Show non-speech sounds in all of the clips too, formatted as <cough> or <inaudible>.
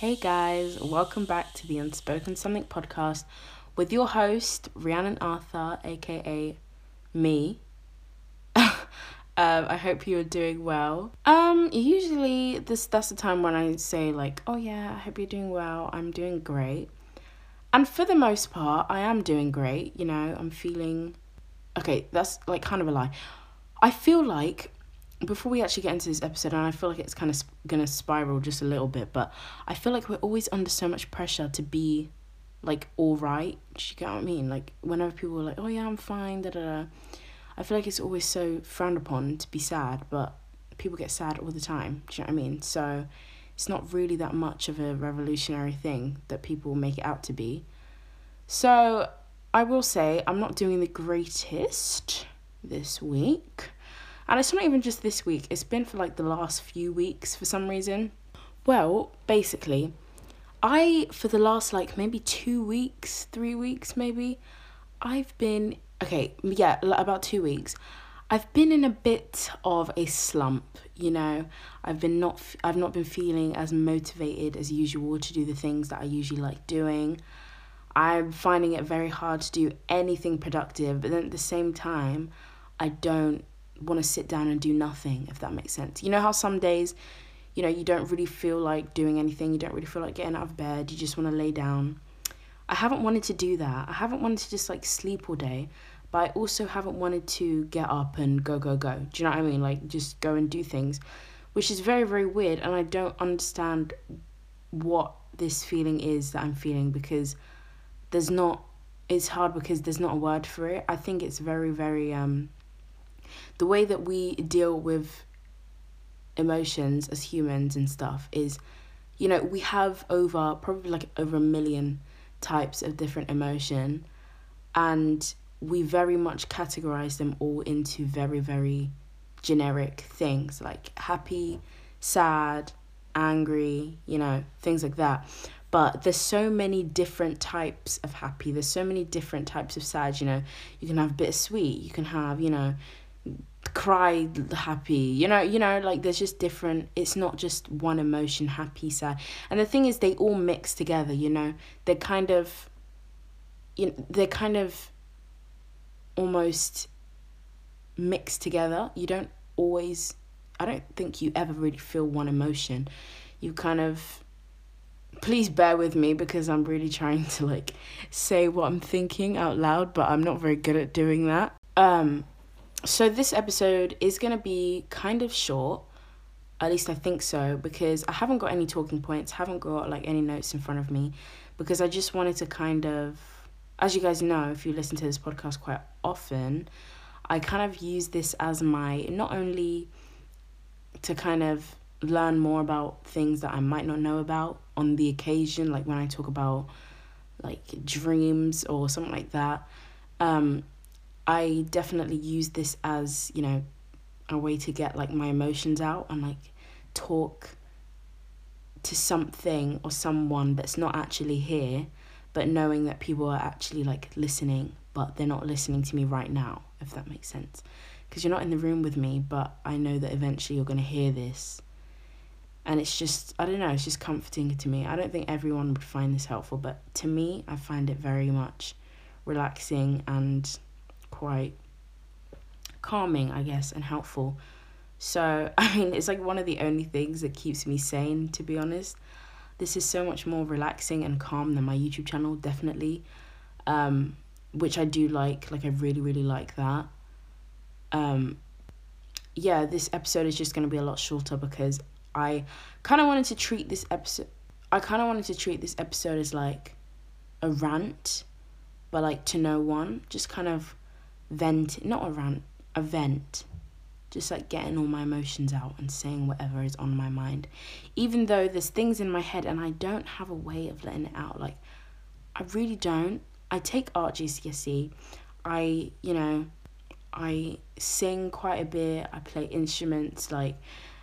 Hey guys, welcome back to the Unspoken Something podcast with your host, Rhiannon Arthur, aka me. <laughs> um, I hope you are doing well. Um, usually this that's the time when I say like, oh yeah, I hope you're doing well. I'm doing great. And for the most part, I am doing great. You know, I'm feeling okay, that's like kind of a lie. I feel like before we actually get into this episode, and I feel like it's kind of sp- gonna spiral just a little bit, but I feel like we're always under so much pressure to be like all right. Do you get what I mean? Like whenever people are like, "Oh yeah, I'm fine," da da da. I feel like it's always so frowned upon to be sad, but people get sad all the time. Do you know what I mean? So it's not really that much of a revolutionary thing that people make it out to be. So I will say I'm not doing the greatest this week. And it's not even just this week, it's been for like the last few weeks for some reason. Well, basically, I, for the last like maybe two weeks, three weeks maybe, I've been, okay, yeah, about two weeks. I've been in a bit of a slump, you know. I've been not I've not been feeling as motivated as usual to do the things that I usually like doing. I'm finding it very hard to do anything productive, but then at the same time, I don't want to sit down and do nothing, if that makes sense. You know how some days, you know, you don't really feel like doing anything, you don't really feel like getting out of bed, you just want to lay down. I haven't wanted to do that. I haven't wanted to just like sleep all day, but I also haven't wanted to get up and go, go, go. Do you know what I mean? Like just go and do things, which is very, very weird. And I don't understand what this feeling is that I'm feeling because there's not, it's hard because there's not a word for it. I think it's very, very, um, the way that we deal with emotions as humans and stuff is you know we have over probably like over a million types of different emotion and we very much categorize them all into very very generic things like happy sad angry you know things like that. But there's so many different types of happy there's so many different types of sad you know. You can have bittersweet you can have you know cry happy. You know you know like there's just different it's not just one emotion happy sad and the thing is they all mix together you know? They're kind of you know, they're kind of almost mixed together. You don't always i don't think you ever really feel one emotion. You kind of please bear with me because i'm really trying to like say what i'm thinking out loud but i'm not very good at doing that. Um so this episode is going to be kind of short at least i think so because i haven't got any talking points haven't got like any notes in front of me because i just wanted to kind of as you guys know if you listen to this podcast quite often i kind of use this as my not only to kind of learn more about things that i might not know about on the occasion like when i talk about like dreams or something like that um I definitely use this as, you know, a way to get like my emotions out and like talk to something or someone that's not actually here, but knowing that people are actually like listening, but they're not listening to me right now, if that makes sense. Because you're not in the room with me, but I know that eventually you're going to hear this. And it's just, I don't know, it's just comforting to me. I don't think everyone would find this helpful, but to me, I find it very much relaxing and quite calming, I guess, and helpful. So, <laughs> I mean, it's like one of the only things that keeps me sane, to be honest. This is so much more relaxing and calm than my YouTube channel, definitely. Um, which I do like. Like, I really, really like that. Um, yeah, this episode is just going to be a lot shorter because I kind of wanted to treat this episode. I kind of wanted to treat this episode as like a rant, but like to no one. Just kind of vent, not a rant, a vent. Just like getting all my emotions out and saying whatever is on my mind. Even though there's things in my head and I don't have a way of letting it out. Like, I really don't. I take art GCSE. I, you know, I sing quite a bit. I play instruments, like,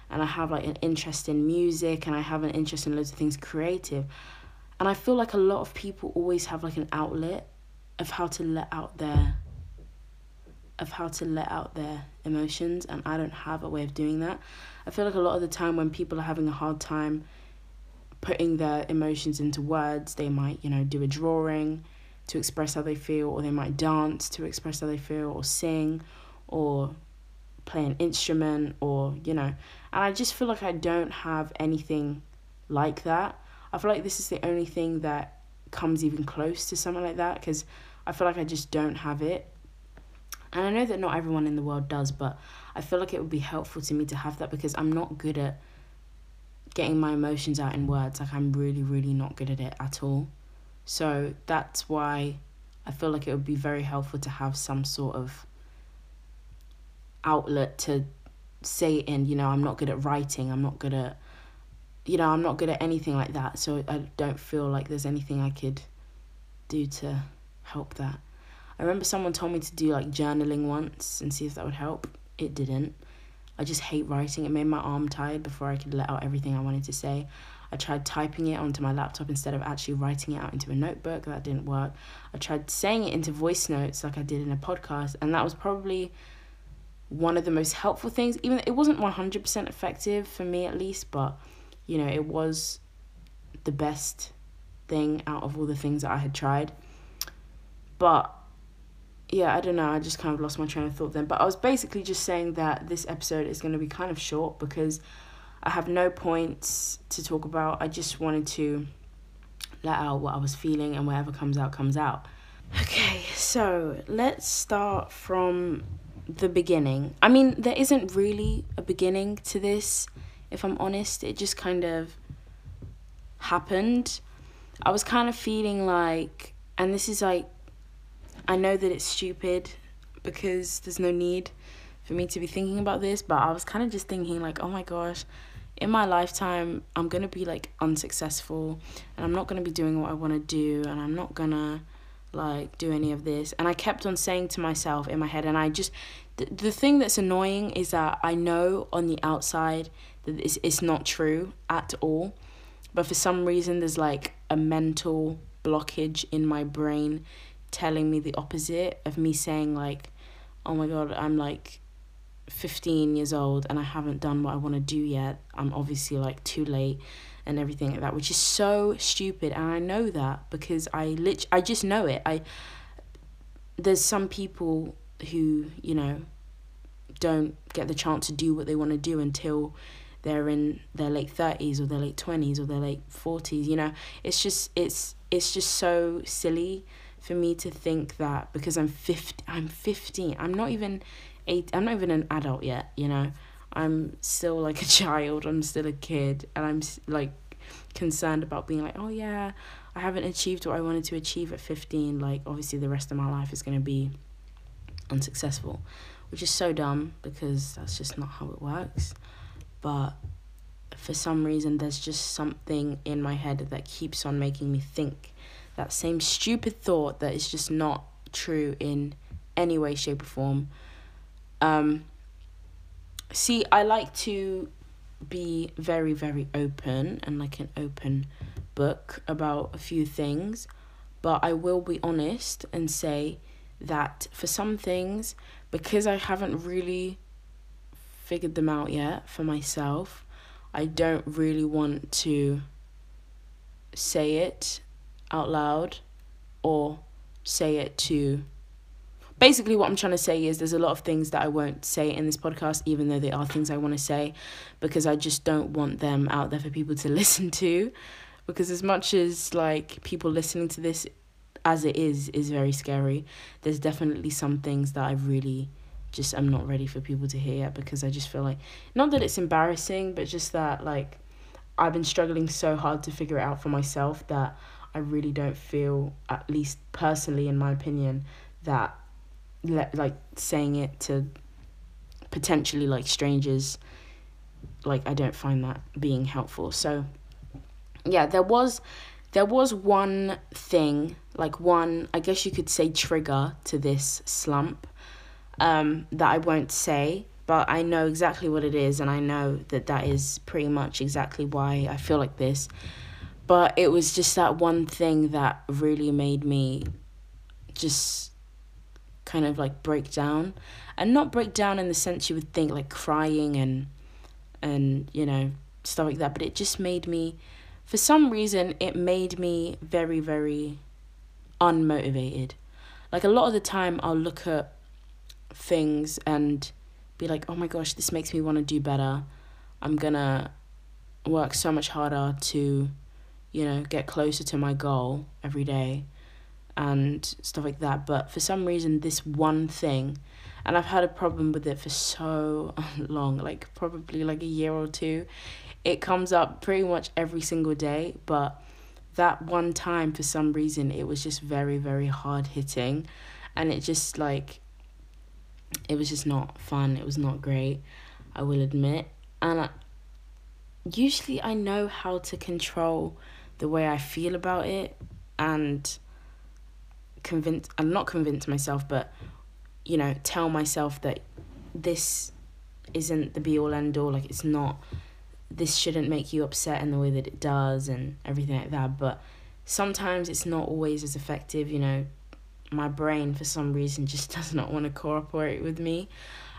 and I have like an interest in music and I have an interest in loads of things creative. And I feel like a lot of people always have like an outlet of how to let out their of how to let out their emotions and I don't have a way of doing that. I feel like a lot of the time when people are having a hard time putting their emotions into words. They might, you know, do a drawing to express how they feel, or they might dance to express how they feel, or sing, or play an instrument, or, you know. And I just feel like I don't have anything like that. I feel like this is the only thing that comes even close to something like that because I feel like I just don't have it. And I know that not everyone in the world does, but I feel like it would be helpful to me to have that because I'm not good at getting my emotions out in words. Like, I'm really, really not good at it at all. So that's why I feel like it would be very helpful to have some sort of outlet to say it in. You know, I'm not good at writing, I'm not good at, you know, I'm not good at anything like that. So I don't feel like there's anything I could do to help that. I remember someone told me to do like journaling once and see if that would help. It didn't. I just hate writing. It made my arm tired before I could let out everything I wanted to say. I tried typing it onto my laptop instead of actually writing it out into a notebook. That didn't work. I tried saying it into voice notes like I did in a podcast, and that was probably one of the most helpful things. Even it wasn't 100% effective for me at least, but you know, it was the best thing out of all the things that I had tried. But yeah, I don't know. I just kind of lost my train of thought then. But I was basically just saying that this episode is going to be kind of short because I have no points to talk about. I just wanted to let out what I was feeling, and whatever comes out, comes out. Okay, so let's start from the beginning. I mean, there isn't really a beginning to this, if I'm honest. It just kind of happened. I was kind of feeling like, and this is like I know that it's stupid because there's no need for me to be thinking about this, but I was kind of just thinking, like, oh my gosh, in my lifetime, I'm gonna be like unsuccessful and I'm not gonna be doing what I wanna do and I'm not gonna like do any of this. And I kept on saying to myself in my head, and I just, the, the thing that's annoying is that I know on the outside that it's, it's not true at all, but for some reason, there's like a mental blockage in my brain telling me the opposite of me saying like oh my god i'm like 15 years old and i haven't done what i want to do yet. I'm obviously like too late and everything like that which is so stupid and i know that because i lit i just know it. I there's some people who you know don't get the chance to do what they want to do until they're in their late 30s or their late 20s or their late 40s you know? It's just it's it's just so silly for me to think that because I'm 50, I'm 15, I'm not even eight, I'm not even an adult yet, you know. I'm still like a <laughs> child, I'm still a kid, and I'm like concerned about being like, oh yeah, I haven't achieved what I wanted to achieve at 15. Like, obviously, the rest of my life is going to be unsuccessful, which is so dumb because that's just not how it works. But for some reason, there's just something in my head that keeps on making me think that same stupid thought that is just not true in any way, shape, or form. Um, see, I like to be very, very open and like an open book about a few things, but I will be honest and say that for some things, because I haven't really figured them out yet for myself, I don't really want to say it out loud or say it to basically what i'm trying to say is there's a lot of things that i won't say in this podcast even though they are things i want to say because i just don't want them out there for people to <laughs> listen to. Because as much as like people listening to this as it is is very scary there's definitely some things that i really just i'm not ready for people to hear because i just feel like not that it's embarrassing but just that like i've been struggling so hard to figure it out for myself that I really don't feel, at least personally, in my opinion, that le- like saying it to potentially like strangers, like I don't find that being helpful. So yeah, there was there was one thing, like one, I guess you could say trigger to this slump um, that I won't say, but I know exactly what it is, and I know that that is pretty much exactly why I feel like this but it was just that one thing that really made me just kind of like break down and not break down in the sense you would think like crying and and you know stuff like that but it just made me for some reason, it made me very, very unmotivated. Like a lot of the time, I'll look at things and be like, oh my gosh, this makes me want to do better. I'm gonna work so much harder to, you know, get closer to my goal every day and stuff like that. But for some reason, this one thing, and I've had a problem with it for so <laughs> long like probably like a year or two. It comes up pretty much every single day, but that one time for some reason it was just very very hard hitting and it just like it was just not fun it was not great i will admit and I, usually i know how to control the way i feel about it and convince i'm not convince myself but you know tell myself that this isn't the be all end all like it's not this shouldn't make you upset in the way that it does and everything like that. But sometimes it's not always as effective you know. My brain for some reason <laughs> just does not want to cooperate with me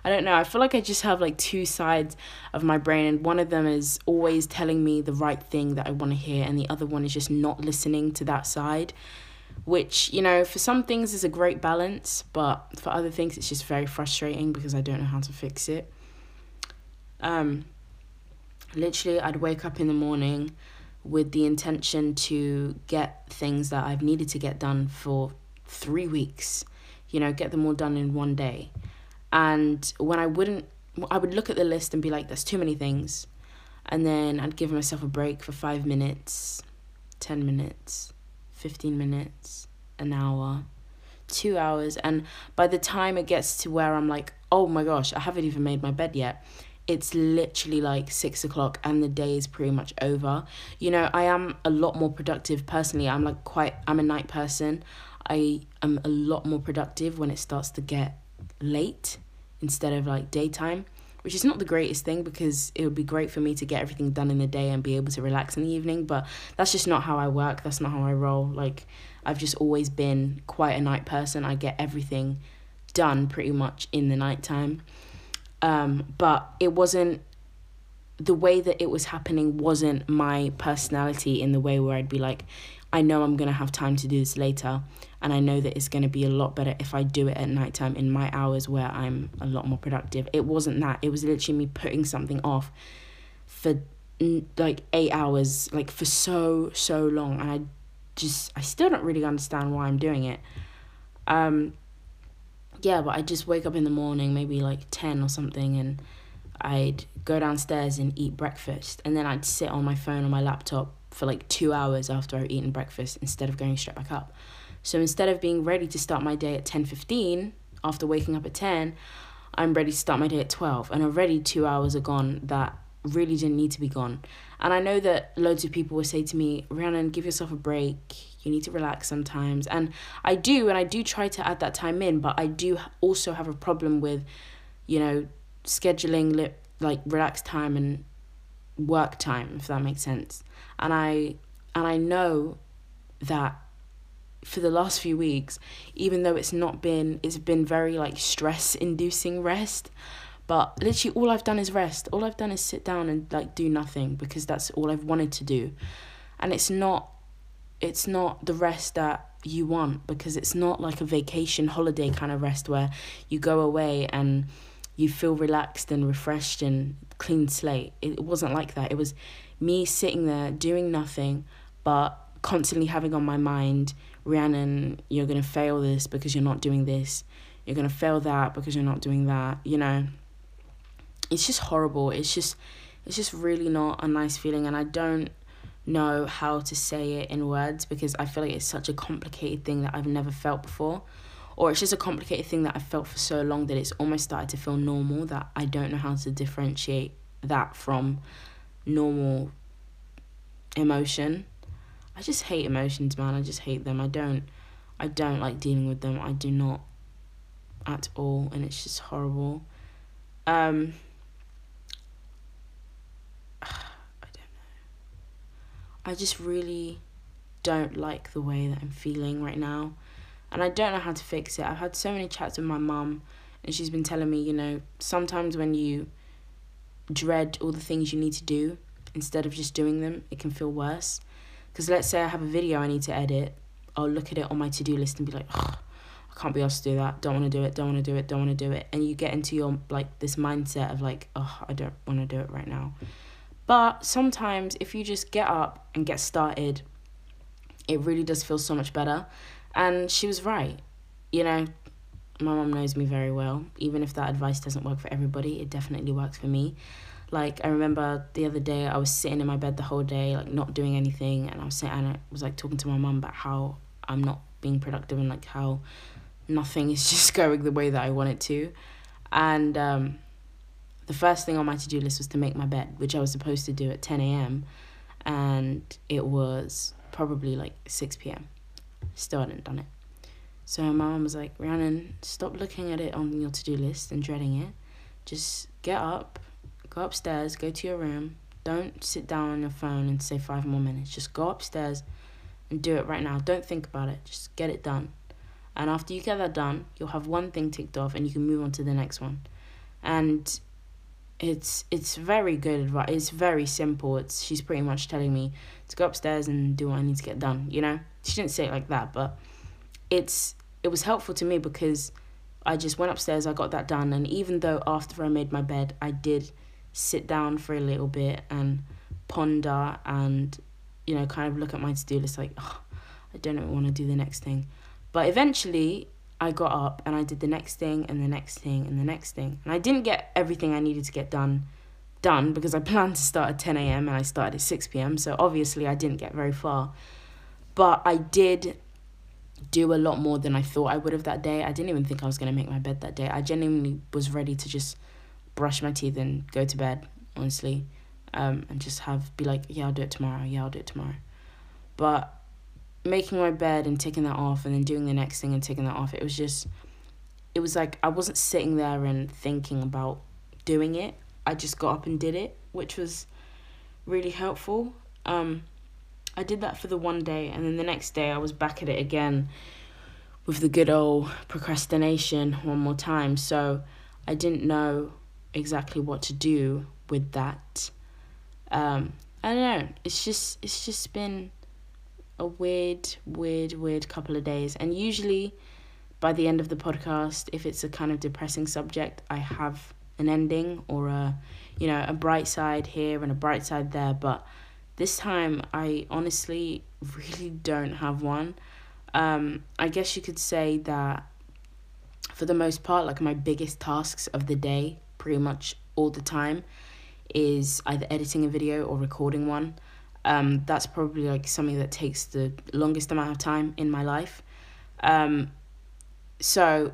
i don't know i feel like i just have like two sides of my brain and one of them is always telling me the right thing that i want to hear and the other one is just not listening to that side which you know for some things is a great balance but for other things it's just very frustrating because i don't know how to fix it um literally I'd wake up in the morning with the intention to get things that I've needed to get done for three weeks, you know, get them all done in one day. And when I wouldn't, I would look at the list and be like, there's too many things. And then I'd give myself a break for five minutes, 10 minutes, 15 minutes, an hour, two hours. And by the time it gets to where I'm like, oh my gosh, I haven't even made my bed yet, it's literally like six o'clock and the day is pretty much over. You know, I am a lot more productive personally. I'm like quite, I'm a night person. I am a lot more productive when it starts to get late instead of like daytime, which is not the greatest thing because it would be great for me to get everything done in the day and be able to relax in the evening. But that's just not how I work. That's not how I roll. Like, I've just always been quite a night person. I get everything done pretty much in the nighttime. Um, but it wasn't the way that it was happening wasn't my personality in the way where I'd be like, I know I'm gonna have time to do this later, and I know that it's gonna be a lot better if I do it at nighttime in my hours where I'm a lot more productive. It wasn't that. It was literally me putting something off for like eight hours, like for so so long, and I just I still don't really understand why I'm doing it. Um, yeah, but I just wake up in the morning, maybe like 10 or something, and I'd go downstairs and eat breakfast. And then I'd sit on my phone or my laptop for like two hours after I've eaten breakfast instead of going straight back up. So instead of being ready to start my day at 10.15 after waking up at 10, I'm ready to start my day at 12. And already two hours are gone that really didn't need to be gone. And I know that loads of people will say to me, Rhiannon, give yourself a break you need to relax sometimes and i do and i do try to add that time in but i do also have a problem with you know scheduling li- like relaxed time and work time if that makes sense and i and i know that for the last few weeks even though it's not been it's been very like stress inducing rest but literally all I've done is rest. All I've done is sit down and like do nothing because that's all I've wanted to do. And it's not it's not the rest that you want because it's not like a vacation holiday kind of rest where you go away and you feel relaxed and refreshed and clean slate. It wasn't like that. It was me sitting there doing nothing but constantly having on my mind, Rhiannon, you're gonna fail this because you're not doing this. You're gonna fail that because you're not doing that. You know, it's just horrible. It's just, it's just really not a nice feeling, and I don't know how to say it in words because I feel like it's such a complicated thing that I've never felt before. Or it's just a complicated thing that I've felt for so long that it's almost started to feel normal that I don't know how to differentiate that from normal emotion. I just hate emotions, man. I just hate them. I don't I don't like dealing with them. I do not at all and it's just horrible. Um <sighs> I just really don't like the way that I'm feeling right now. And I don't know how to fix it. I've had so many chats with my mum, and she's been telling me, you know, sometimes when you dread all the things you need to do, instead of just doing them, it can feel worse. Because let's say I have a video I need to edit, I'll look at it on my to do list and be like, I can't be asked to do that. Don't want to do it. Don't want to do it. Don't want to do it. And you get into your like this mindset of like, oh, I don't want to do it right now. But sometimes if you just get up and get started, it really does feel so much better. And she was right. You know, my mom knows me very well. Even if that advice doesn't work for everybody, it definitely works for me. Like I remember the other day, I was sitting in my bed the whole day, like not doing anything, and I was saying, and I was like talking to my mom about how I'm not being productive and like how nothing is <laughs> just going the way that I want it to, and um, the first thing on my to do list was to make my bed, which I was supposed to do at ten a.m., and it was probably like six p.m. Still hadn't done it. So my mom was like, Rhiannon, stop looking at it on your to do list and dreading it. Just get up, go upstairs, go to your room. Don't sit down on your phone and say five more minutes. Just go upstairs and do it right now. Don't think about it. Just get it done. And after you get that done, you'll have one thing ticked off and you can move on to the next one. And it's it's very good advice. It's very simple. It's she's pretty much telling me to go upstairs and do what I need to get done, you know? She didn't say it like that, but it's it was helpful to me because I just went upstairs, I got that done, and even though after I made my bed, I did sit down for a little bit and ponder and you know kind of look at my to do list like oh, I don't want to do the next thing, but eventually I got up and I did the next thing and the next thing and the next thing, and I didn't get everything I needed to get done done because I <laughs> planned to start at 10 a.m. and I started at 6 p.m. So obviously I didn't get very far. But I did do a lot more than I thought I would have that day. I didn't even think I was going to make my bed that day. I genuinely was ready to just brush my teeth and go to bed, honestly. Um, and just have, be like, yeah, I'll do it tomorrow. Yeah, I'll do it tomorrow. But making my bed and taking that off and then doing the next thing and taking that off, it was just, it was like I wasn't sitting there and thinking about doing it. I just got up and did it, which was really helpful. Um, I did that for the one day, and then the next day I was back at it again with the good old procrastination one more time. So I didn't know exactly what to do with that. Um, I don't know. It's just it's just been a weird, weird, weird couple of days, and usually by the end of the podcast, if it's a kind of depressing subject, I have an ending or a you know a bright side here and a bright side there, but this time, I honestly really don't have one. Um, I guess you could say that for the most part, like my biggest tasks of the day, pretty much all the time, is either editing a video or recording one. Um, that's probably like something that takes the longest amount of time in my life. Um, so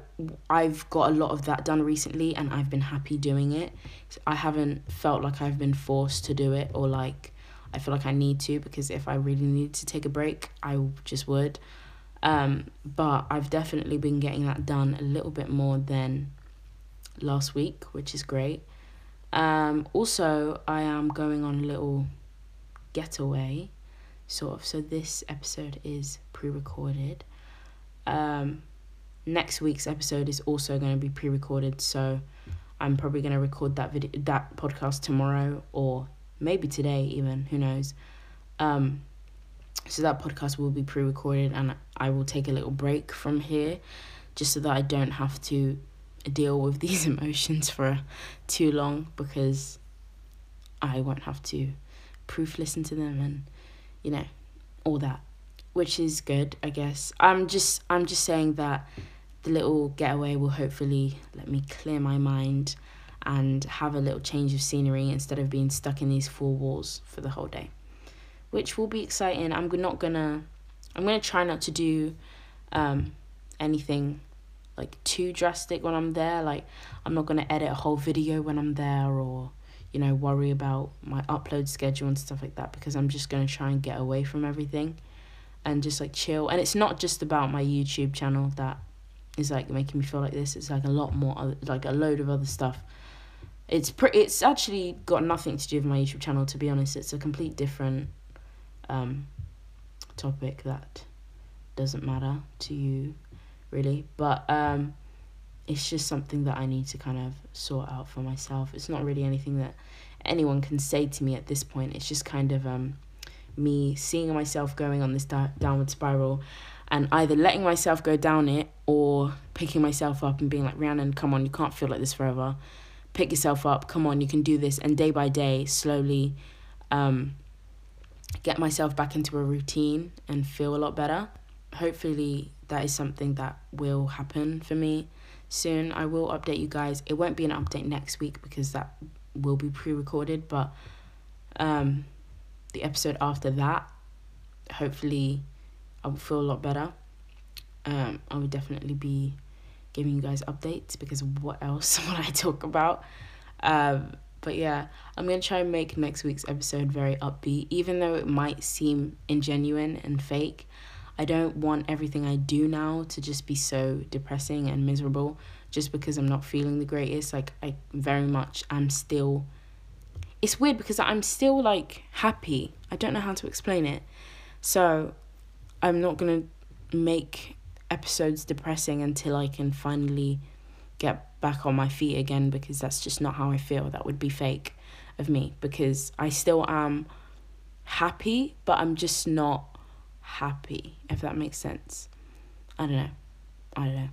I've got a lot of that done recently, and I've been happy doing it. I haven't felt like I've been forced to do it or like I feel like I need to because if I really needed to take a break, I just would. Um, but I've definitely been getting that done a little bit more than last week, which is great. Um, also, I am going on a little getaway, sort of. So this episode is pre-recorded. Um, next week's episode is also going to be pre-recorded, so I'm probably going to record that video, that podcast tomorrow or maybe today even who knows? Um so that podcast will be pre-recorded and i will take a little break from here just so that i don't have to deal with <laughs> these emotions for too long because i won't have to proof listen to them and you know all that which is good i guess. I'm just i'm just saying that the little getaway will hopefully let me clear my mind and have a little change of scenery instead of being stuck in these four walls for the whole day, which will be exciting. I'm not gonna, I'm gonna try not to do um, anything like too drastic when I'm there. Like I'm not gonna edit a whole video when I'm there or you know worry about my upload schedule and stuff like that because I'm just gonna try and get away from everything and just like chill. And it's not just about my YouTube channel that is like making me feel like this. It's like a lot more, like a load of other stuff it's pretty. It's actually got nothing to do with my YouTube channel. To be honest, it's a complete different um, topic that doesn't matter to you, really. But um, it's just something that I need to kind of sort out for myself. It's not really anything that anyone can say to me at this point. It's just kind of um, me seeing myself going on this da- downward spiral and either letting myself go down it or picking myself up and being like, Rhiannon, come on, you can't feel like this forever. Pick yourself up, come on, you can do this. And day by day, slowly um, get myself back into a routine and feel a lot better. Hopefully, that is something that will happen for me soon. I will update you guys. It won't be an update next week because that will be pre-recorded, but um, the episode after that, hopefully, I will feel a lot better. Um, I will definitely be giving you guys updates because what else <laughs> would I talk about? Um, but yeah, I'm gonna try and make next week's episode very upbeat, even though it might seem ingenuine and fake. I don't want everything I do now to just be so depressing and miserable just because I'm not feeling the greatest. Like, I very much am still. It's weird because I'm still like happy. I don't know how to explain it. So, I'm not gonna make episodes depressing until I can finally get back on my feet again because that's just not how I feel. That would be fake of me because I still am happy, but I'm just not happy, if that makes sense. I don't know. I don't know.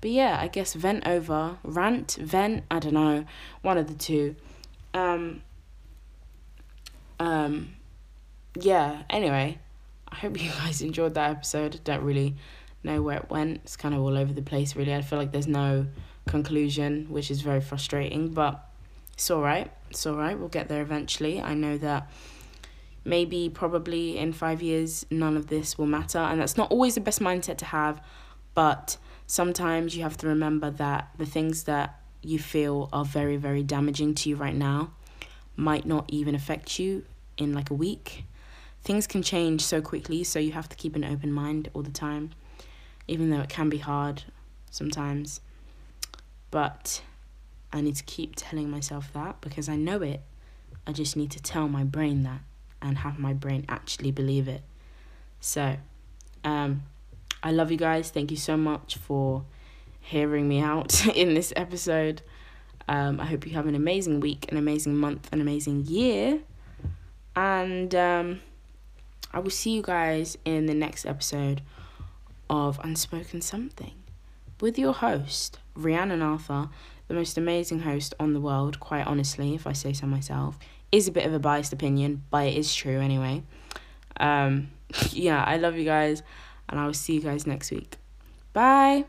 But yeah, I guess vent over, rant, vent, I don't know, one of the two. Um, um, yeah, anyway, I hope you <laughs> guys enjoyed that episode. Don't really know where it went. It's kind of all over the place, really. I feel like there's no conclusion, which is very frustrating, but it's all right. It's all right. We'll get there eventually. I know that maybe probably in five years none of this will matter and that's not always the best mindset to have but sometimes you have to remember that the things that you feel are very very damaging to you right now might not even affect you in like a week things can change so quickly so you have to keep an open mind all the time even though it can be hard sometimes but i need to keep telling myself that because i know it i just need to tell my brain that and have my brain actually believe it. So, um, I love you guys. Thank you so much for hearing me out <laughs> in this episode. Um, I hope you have an amazing week, an amazing month, an amazing year. And um, I will see you guys in the next episode of Unspoken Something with your host, Rhiannon Arthur, the most amazing host on the world, quite honestly, if I say so myself is a bit of a biased opinion, but it is true anyway. Um, <laughs> yeah, I love you guys, and I will see you guys next week. Bye.